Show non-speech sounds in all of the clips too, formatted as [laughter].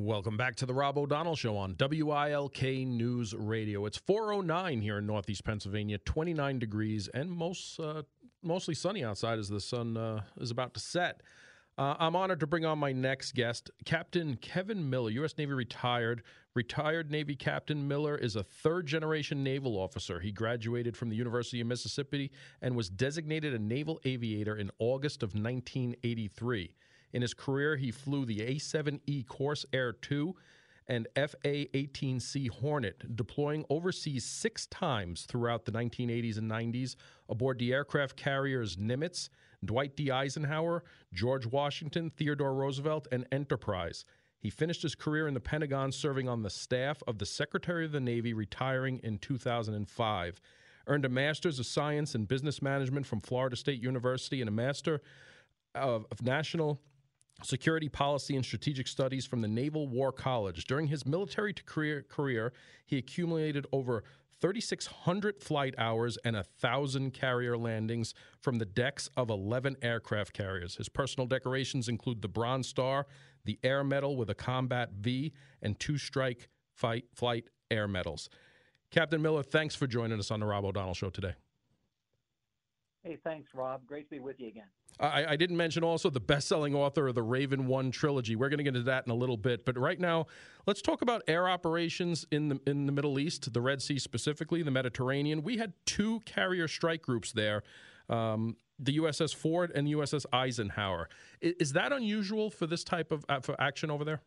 Welcome back to the Rob O'Donnell Show on WILK News Radio. It's 4:09 here in Northeast Pennsylvania, 29 degrees, and most uh, mostly sunny outside as the sun uh, is about to set. Uh, I'm honored to bring on my next guest, Captain Kevin Miller, U.S. Navy retired. Retired Navy Captain Miller is a third generation naval officer. He graduated from the University of Mississippi and was designated a naval aviator in August of 1983. In his career, he flew the A 7E Corsair 2 and FA 18C Hornet, deploying overseas six times throughout the 1980s and 90s aboard the aircraft carriers Nimitz, Dwight D. Eisenhower, George Washington, Theodore Roosevelt, and Enterprise. He finished his career in the Pentagon serving on the staff of the Secretary of the Navy, retiring in 2005. Earned a Master's of Science in Business Management from Florida State University and a Master of, of National Security Policy and Strategic Studies from the Naval War College. During his military career, career he accumulated over 3,600 flight hours and 1,000 carrier landings from the decks of 11 aircraft carriers. His personal decorations include the Bronze Star, the Air Medal with a Combat V, and two Strike fight, Flight Air Medals. Captain Miller, thanks for joining us on the Rob O'Donnell Show today. Hey, thanks, Rob. Great to be with you again. I, I, didn't mention also the best-selling author of the Raven One trilogy. We're going to get into that in a little bit, but right now, let's talk about air operations in the in the Middle East, the Red Sea specifically, the Mediterranean. We had two carrier strike groups there. Um, the USS Ford and the USS Eisenhower. Is, is that unusual for this type of uh, for action over there?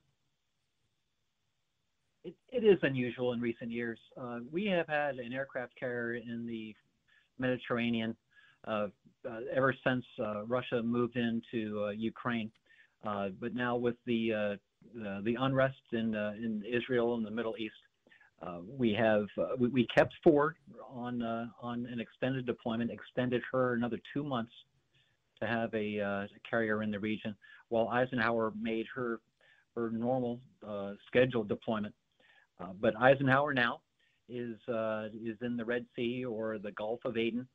It, it is unusual in recent years. Uh, we have had an aircraft carrier in the Mediterranean Uh, uh, ever since uh, Russia moved into uh, Ukraine. but now with the the unrest in in Israel and the Middle East, we have we, we, kept Ford on on an extended deployment, extended her another two months to have a, a carrier in the region, while Eisenhower made her her normal scheduled deployment. but Eisenhower now is uh, is in the Red Sea or the Gulf of Aden, uh,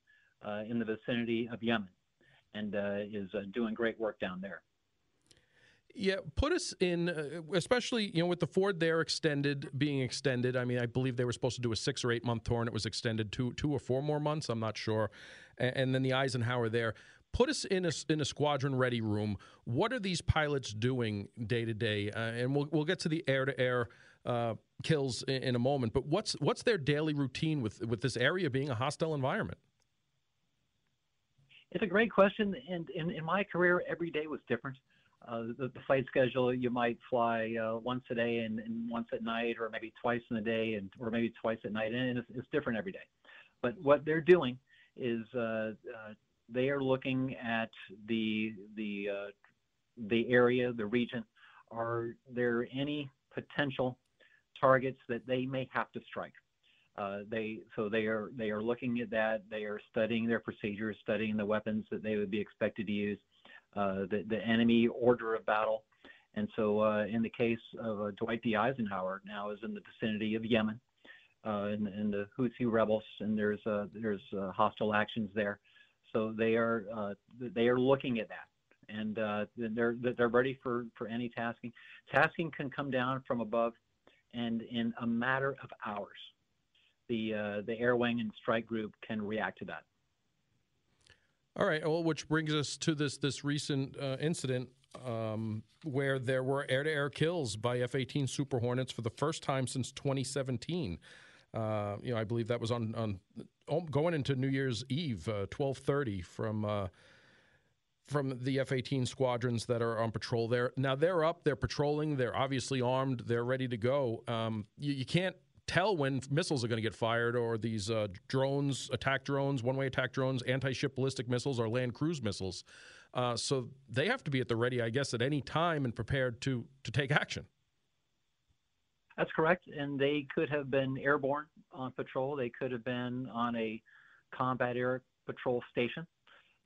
in the vicinity of Yemen and uh, is uh, doing great work down there. Yeah, put us in, uh, especially you know with the Ford there extended being extended. I mean, I believe they were supposed to do a six or eight month tour, and it was extended two two or four more months. I'm not sure. And, and then the Eisenhower there. Put us in a in a squadron ready room. What are these pilots doing day to day? Uh, and we'll we'll get to the air to air kills in, in a moment. But what's what's their daily routine with with this area being a hostile environment? It's a great question, and in, in my career, every day was different. Uh, the, the, flight schedule, you might fly uh, once a day and, and, once at night, or maybe twice in a day, and or maybe twice at night, and it's, it's different every day. But what they're doing is uh, uh they are looking at the the uh, the area, the region. Are there any potential targets that they may have to strike? Uh, they so they are they are looking at that. They are studying their procedures, studying the weapons that they would be expected to use, uh, the the enemy order of battle, and so uh, in the case of uh, Dwight D. Eisenhower, now is in the vicinity of Yemen, uh, in, in, the Houthi rebels, and there's there's hostile actions there. So they are they are looking at that, and they're they're ready for for any tasking. Tasking can come down from above, and in a matter of hours the uh, the air wing and strike group can react to that. All right. Well, which brings us to this this recent uh, incident um, where there were air to air kills by F 18 Super Hornets for the first time since 2017. Uh, you know, I believe that was on, on oh, going into New Year's Eve, 12:30 uh, from uh, from the F 18 squadrons that are on patrol there. Now they're up, they're patrolling, they're obviously armed, they're ready to go. Um, you, you, can't tell when missiles are going to get fired or these uh, drones, attack drones, one way attack drones, anti ship ballistic missiles, or land cruise missiles. Uh, so they have to be at the ready, I guess, at any time and prepared to, to take action. That's correct. And they could have been airborne on patrol, they could have been on a combat air patrol station.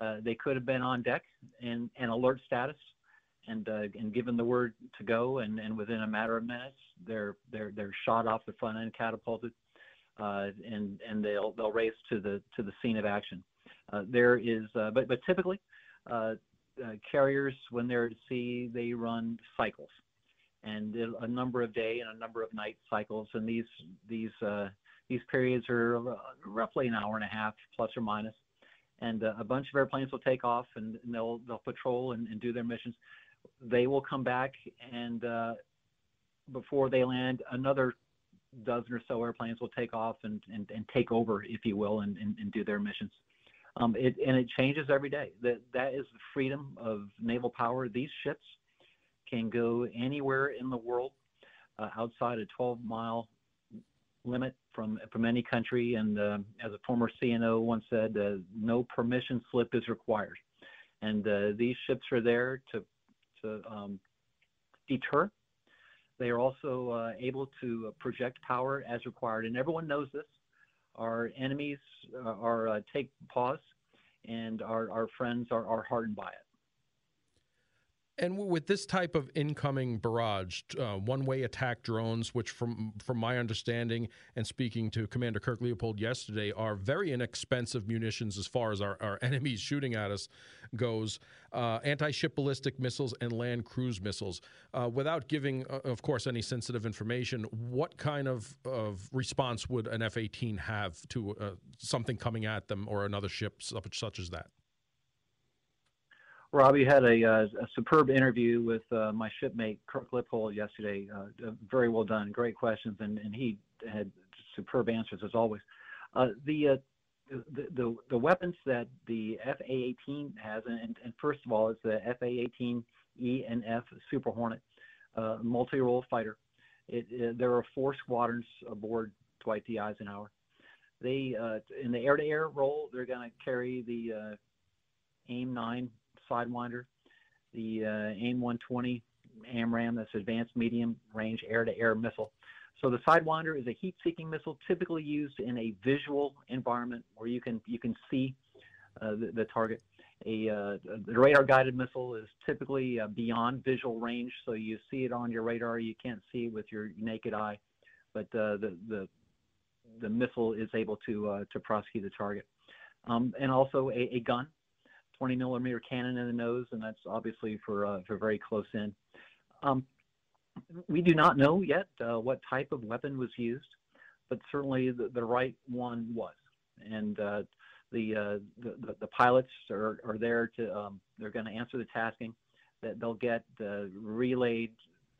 Uh, they could have been on deck in, in alert status and uh, and given the word to go, and, and within a matter of minutes, they're they're they're shot off the front end, catapulted, uh, and and they'll they'll race to the to the scene of action. Uh, there is, uh, but but typically, uh, uh, carriers when they're at sea, they run cycles, and a number of day and a number of night cycles. And these these these periods are roughly an hour and a half, plus or minus. And a bunch of airplanes will take off and, and they'll they'll patrol and, and, do their missions. They will come back and uh, before they land, another dozen or so airplanes will take off and, and, and take over, if you will, and, and, and do their missions. Um, it, and it changes every day. That that is the freedom of naval power. These ships can go anywhere in the world uh, outside a 12 mile limit from from any country. And uh, as a former CNO once said, uh, no permission slip is required. And uh, these ships are there to to um, deter. They are also uh, able to project power as required, and everyone knows this. Our enemies uh, are take pause, and our, our friends are, are hardened by it. And with this type of incoming barrage, uh, one-way attack drones, which from from my understanding and speaking to Commander Kirk Lippold yesterday, are very inexpensive munitions as far as our, our [laughs] enemies shooting at us goes. Uh, anti-ship ballistic missiles and land cruise missiles. Uh, without giving, uh, of course, any sensitive information, what kind of, of response would an F-18 have to uh, something coming at them or another ship such, such as that? Rob, you had a, uh, a superb interview with uh, my shipmate Kirk Lippold yesterday. Uh, very well done, great questions, and, and he had superb answers as always. Uh, the, uh, the, the the weapons that the FA-18 has, and, and first of all, it's the FA-18E and F Super Hornet uh, multi-role fighter. It, it, there are four squadrons aboard Dwight D. Eisenhower. They in the air-to-air role, they're going to carry the AIM-9 Sidewinder, the uh, AIM-120 AMRAAM, that's Advanced Medium Range Air-to-Air Missile. So the Sidewinder is a heat-seeking missile typically used in a visual environment where you can you can see uh, the, the, target. A uh, the radar-guided missile is typically uh, beyond visual range, so you see it on your radar. You can't see it with your naked eye, but uh, the the the missile is able to uh, to prosecute the target. Um, and also a, a gun 20 millimeter cannon in the nose, and that's obviously for uh, for very close in. Um, we do not know yet uh, what type of weapon was used, but certainly the, the right one was. And uh, the, uh, the, the pilots are, are there to um, they're going to answer the tasking that they'll get uh, relayed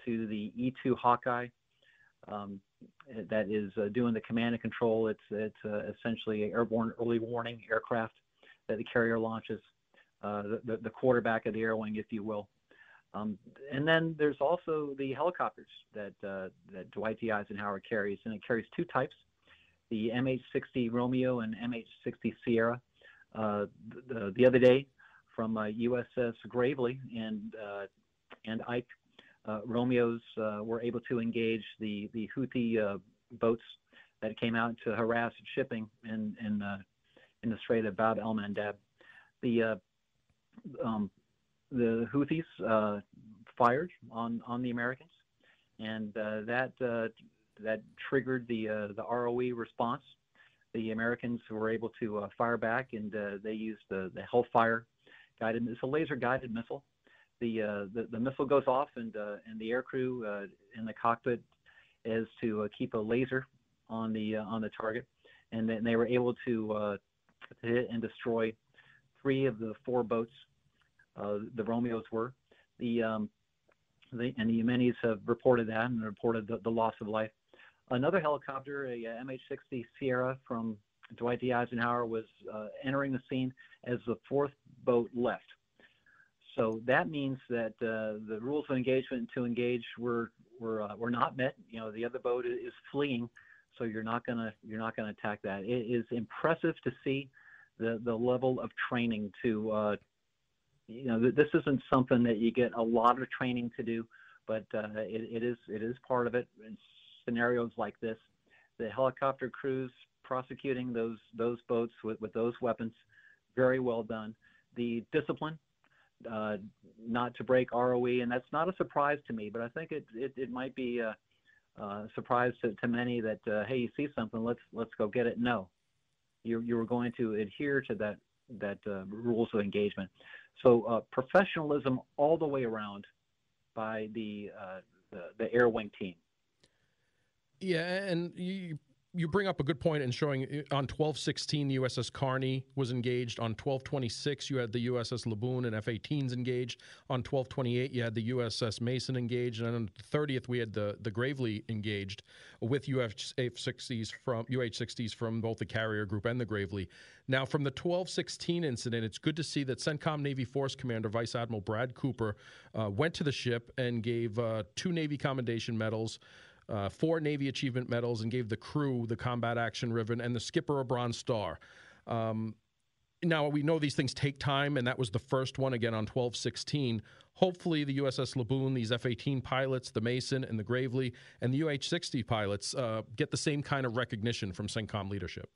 to the E2 Hawkeye. Um, that is uh, doing the command and control. It's it's essentially an airborne early warning aircraft that the carrier launches. Uh, the, the quarterback of the air wing, if you will. Um, and then there's also the helicopters that uh, that Dwight D. Eisenhower carries, and it carries two types: the MH-60 Romeo and MH-60 Sierra. Uh, the, the, other day, from uh, USS Gravely and uh, and Ike, uh, Romeos were able to engage the the Houthi boats that came out to harass shipping in in in the Strait of Bab el Mandeb. The um, the Houthis uh, fired on on the Americans, and uh, that uh, that triggered the uh, the ROE response. The Americans were able to uh, fire back, and uh, they used the the Hellfire guided. It's a laser guided missile. The, the, the missile goes off, and and the aircrew in the cockpit is to keep a laser on the on the target, and then they were able to hit and destroy three of the four boats the Romeos were. The, um, the and the Yemenis have reported that and reported the, the loss of life. Another helicopter, a, a MH-60 Sierra from Dwight D. Eisenhower, was uh, entering the scene as the fourth boat left. So that means that uh, the rules of engagement to engage were were uh, were not met. You know, the other boat is fleeing, so you're not gonna you're not gonna attack that. It is impressive to see the the level of training to uh, you know, this isn't something that you get a lot of training to do, but uh, it, it is it is part of it in scenarios like this. The helicopter crews prosecuting those those boats with, with those weapons, very well done. The discipline, uh, not to break ROE, and that's not a surprise to me, but I think it it, it might be a, surprise to, to many that uh, hey, you see something, let's let's go get it. No, you you were going to adhere to that that uh, rules of engagement. So uh, professionalism all the way around by the uh, the, the air wing team. Yeah, and you you bring up a good point in showing uh, on 1216 the USS Carney was engaged. On 1226 you had the USS Laboon and F-18s engaged. On 1228 you had the USS Mason engaged. And on the 30th we had the the Gravely engaged with UH-60s from UH-60s from both the carrier group and the Gravely. Now from the 1216 incident it's good to see that CENTCOM Navy Force Commander Vice Admiral Brad Cooper uh, went to the ship and gave uh, two Navy commendation medals uh, four Navy Achievement Medals and gave the crew the Combat Action Ribbon and the skipper a Bronze Star. Um, now, we know these things take time, and that was the first one again on 1216. Hopefully, the USS Laboon, these F 18 pilots, the Mason and the Gravely, and the UH 60 pilots uh, get the same kind of recognition from CENTCOM leadership.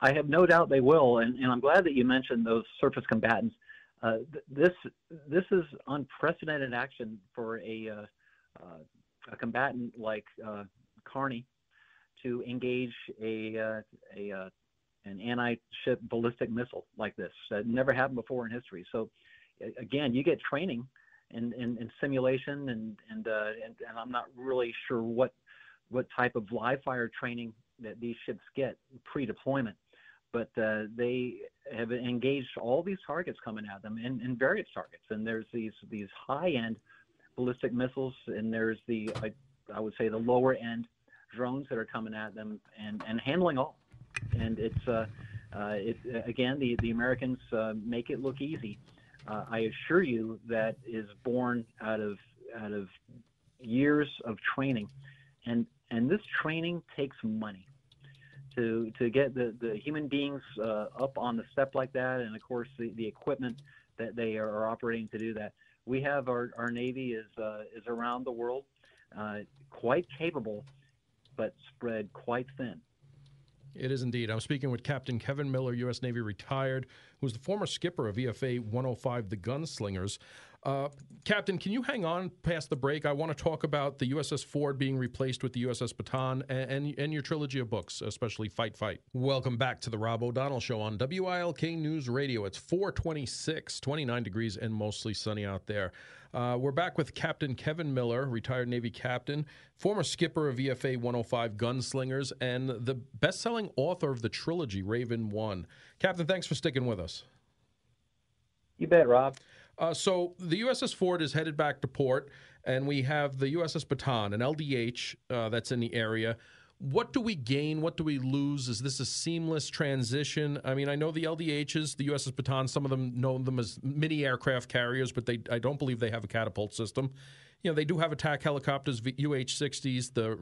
I have no doubt they will, and, and I'm glad that you mentioned those surface combatants. Uh, th- this this is unprecedented action for a uh, uh a combatant like uh, Carney to engage a, uh, a uh, an anti-ship ballistic missile like this. That never happened before in history. So again, you get training and, and, and simulation, and and, uh, and and I'm not really sure what what type of live fire training that these ships get pre-deployment, but uh, they have engaged all these targets coming at them and, and various targets. And there's these these high-end ballistic missiles, and there's the I, I would say the lower end drones that are coming at them and, and handling all. And it's uh, uh, it, again the the Americans uh, make it look easy. Uh, I assure you that is born out of out of years of training, and and this training takes money to to get the, the human beings uh, up on the step like that, and of course the, the equipment that they are operating to do that we have our, our Navy is, uh, is around the world, uh, quite capable, but spread quite thin. It is indeed. I'm speaking with Captain Kevin Miller, U.S. Navy retired, who's the former skipper of VFA 105, the Gunslingers. Uh, Captain, can you hang on past the break? I want to talk about the USS Ford being replaced with the USS Bataan and, and, and, your trilogy of books, especially Fight Fight. Welcome back to the Rob O'Donnell Show on WILK News Radio. It's 426, 29 degrees, and mostly sunny out there. Uh, we're back with Captain Kevin Miller, retired Navy captain, former skipper of VFA 105 Gunslingers, and the best selling author of the trilogy, Raven 1. Captain, thanks for sticking with us. You bet, Rob. Uh, so the USS Ford is headed back to port, and we have the USS Bataan, an LDH uh, that's in the area. What do we gain? What do we lose? Is this a seamless transition? I mean, I know the LDHs, the USS Bataan, some of them know them as mini aircraft carriers, but they I don't believe they have a catapult system you know, they do have attack helicopters, UH-60s, the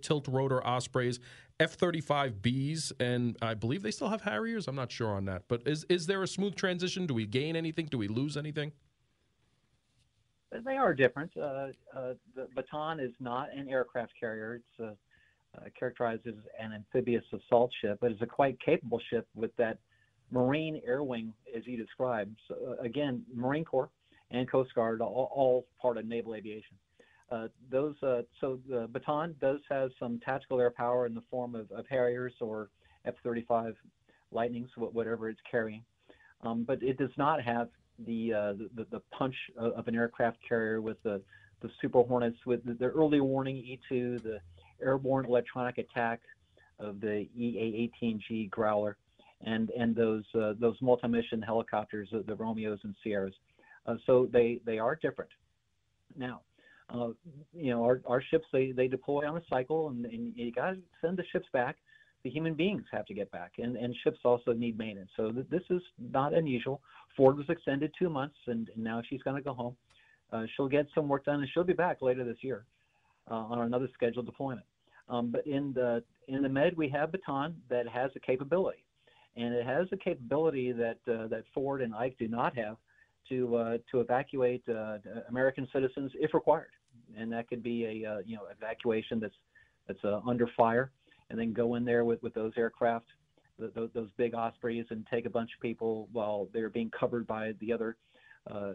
tilt rotor Ospreys, F-35Bs, and I believe they still have Harriers. I'm not sure on that, but is is there a smooth transition? Do we gain anything? Do we lose anything? They are different. Uh, uh, the Bataan is not an aircraft carrier. It's uh, characterized as an amphibious assault ship, but it's a quite capable ship with that Marine air wing, as you described. So, uh, again, Marine Corps and Coast Guard, all, all part of naval aviation. Uh, those uh, so the Bataan does have some tactical air power in the form of, of Harriers or F-35 Lightnings, whatever it's carrying, um, but it does not have the, uh, the, the punch of an aircraft carrier with the the Super Hornets with the early warning E2, the airborne electronic attack of the EA-18G Growler, and and those uh, those multi-mission helicopters, the Romeos and Sierras. Uh, so they, they are different. Now, uh, you know, our, our ships, they, they deploy on a cycle and, and you got to send the ships back. The human beings have to get back and, and ships also need maintenance. So th- this is not unusual. Ford was extended two months and, and now she's going to go home. Uh, she'll get some work done and she'll be back later this year uh, on another scheduled deployment. Um, but in the in the Med, we have Bataan that has a capability, and it has a capability that uh, that Ford and Ike do not have to uh, to evacuate uh, American citizens if required, and that could be a uh, you know evacuation that's that's uh, under fire, and then go in there with, with those aircraft, the, those big Ospreys, and take a bunch of people while they're being covered by the other uh,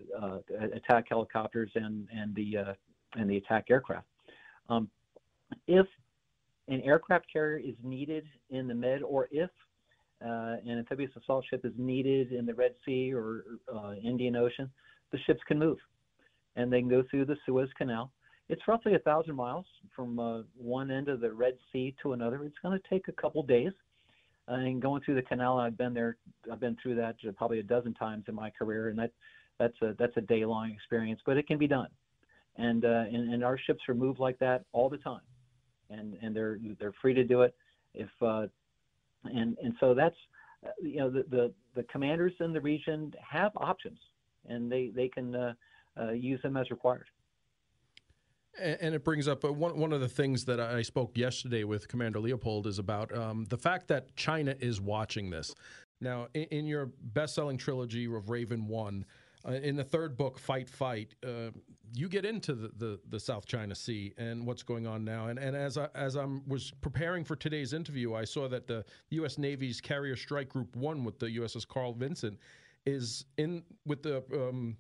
attack helicopters and and the and the attack aircraft. Um, if an aircraft carrier is needed in the Med, or if uh, an amphibious assault ship is needed in the Red Sea or uh, Indian Ocean, the ships can move. and they can go through the Suez Canal. It's roughly a thousand miles from uh, one end of the Red Sea to another. It's going to take a couple days. Uh, and going through the canal, I've been there. I've been through that probably a dozen times in my career, and that that's a that's a day long experience. But it can be done, and, uh, and and our ships are moved like that all the time, and and they're they're free to do it. If uh, and and so that's uh, you know the, the the commanders in the region have options, and they they can uh, uh, use them as required. And it brings up one one of the things that I spoke yesterday with Commander Lippold is about um, the fact that China is watching this. Now, in, in your best-selling trilogy of Raven One, uh, in the third book, Fight Fight, uh, you get into the, the, the, South China Sea and what's going on now. And, and as I as I was preparing for today's interview, I saw that the U.S. Navy's Carrier Strike Group One with the USS Carl Vinson is in with the um,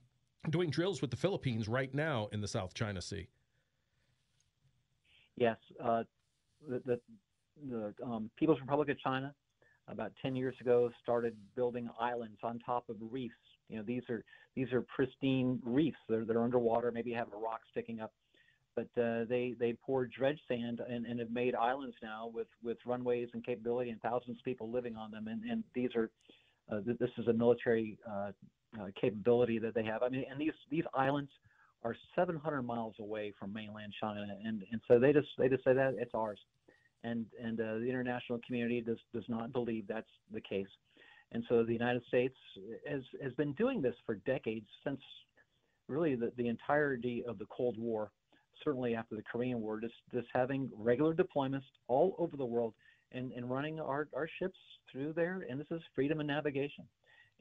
doing drills with the Philippines right now in the South China Sea. Yes, uh, the, the, the um, People's Republic of China about 10 years ago started building islands on top of reefs. You know, these are these are pristine reefs. They're, they're underwater, maybe have a rock sticking up, but uh, they they pour dredge sand and, and have made islands now with with runways and capability and thousands of people living on them. And and these are uh, this is a military uh, uh, capability that they have. I mean, and these these islands are 700 miles away from mainland China, and and so they just they just say that it's ours, and and uh, the international community does does not believe that's the case, and so the United States has has been doing this for decades since really the, the entirety of the Cold War, certainly after the Korean War, just just having regular deployments all over the world and and running our our ships through there, and this is freedom of navigation,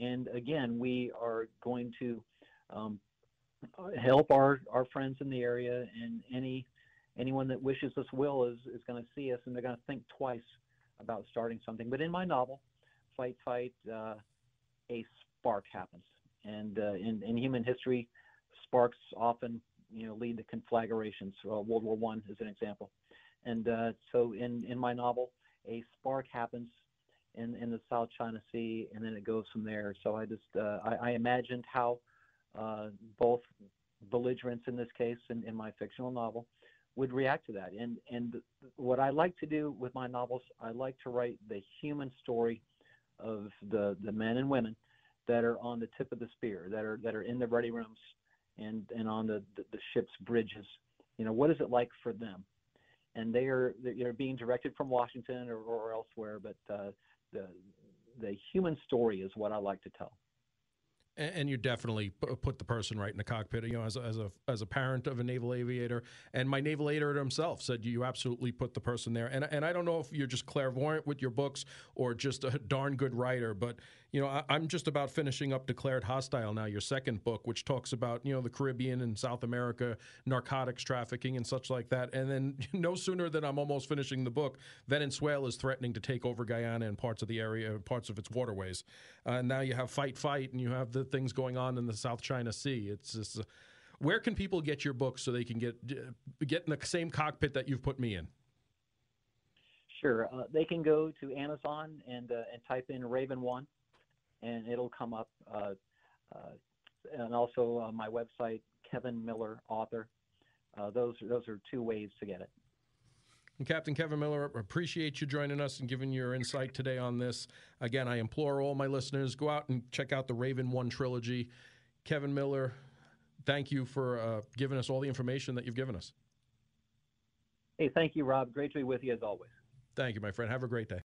and again we are going to um, help our, our friends in the area and any anyone that wishes us will is, is going to see us and they're going to think twice about starting something. But in my novel, Fight Fight, uh, a spark happens. And uh, in, in human history, sparks often you know lead to conflagrations. Uh, World War One is an example. And uh, so in, in my novel, a spark happens in, in the South China Sea, and then it goes from there. So I just uh, I, I imagined how uh, both belligerents in this case in, in my fictional novel would react to that. And and what I like to do with my novels, I like to write the human story of the the men and women that are on the tip of the spear, that are that are in the ready rooms and and on the the, the ship's bridges. You know, what is it like for them? And they are they're being directed from Washington or, or elsewhere, but uh, the the human story is what I like to tell and you definitely put the person right in the cockpit. You know, as a, as a as a parent of a naval aviator, and my naval aviator himself said you absolutely put the person there. And and I don't know if you're just clairvoyant with your books or just a darn good writer, but you know, I, am just about finishing up Declared Hostile now, your second book, which talks about you know the Caribbean and South America, narcotics trafficking and such like that. And then [laughs] no sooner than I'm almost finishing the book, Venezuela is threatening to take over Guyana and parts of the area, parts of its waterways. Uh, and now you have fight, fight, and you have the things going on in the South China Sea. It's just. Uh, where can people get your books so they can get get in the same cockpit that you've put me in? Sure, uh, they can go to Amazon and uh, and type in Raven One, and it'll come up. Uh, uh, and also uh, my website, Kevin Miller Author. those those are two ways to get it. And Captain Kevin Miller, appreciate you joining us and giving your insight today on this. Again, I implore all my listeners go out and check out the Raven One trilogy. Kevin Miller, thank you for uh, giving us all the information that you've given us. Hey, thank you, Rob. Great to be with you as always. Thank you, my friend. Have a great day.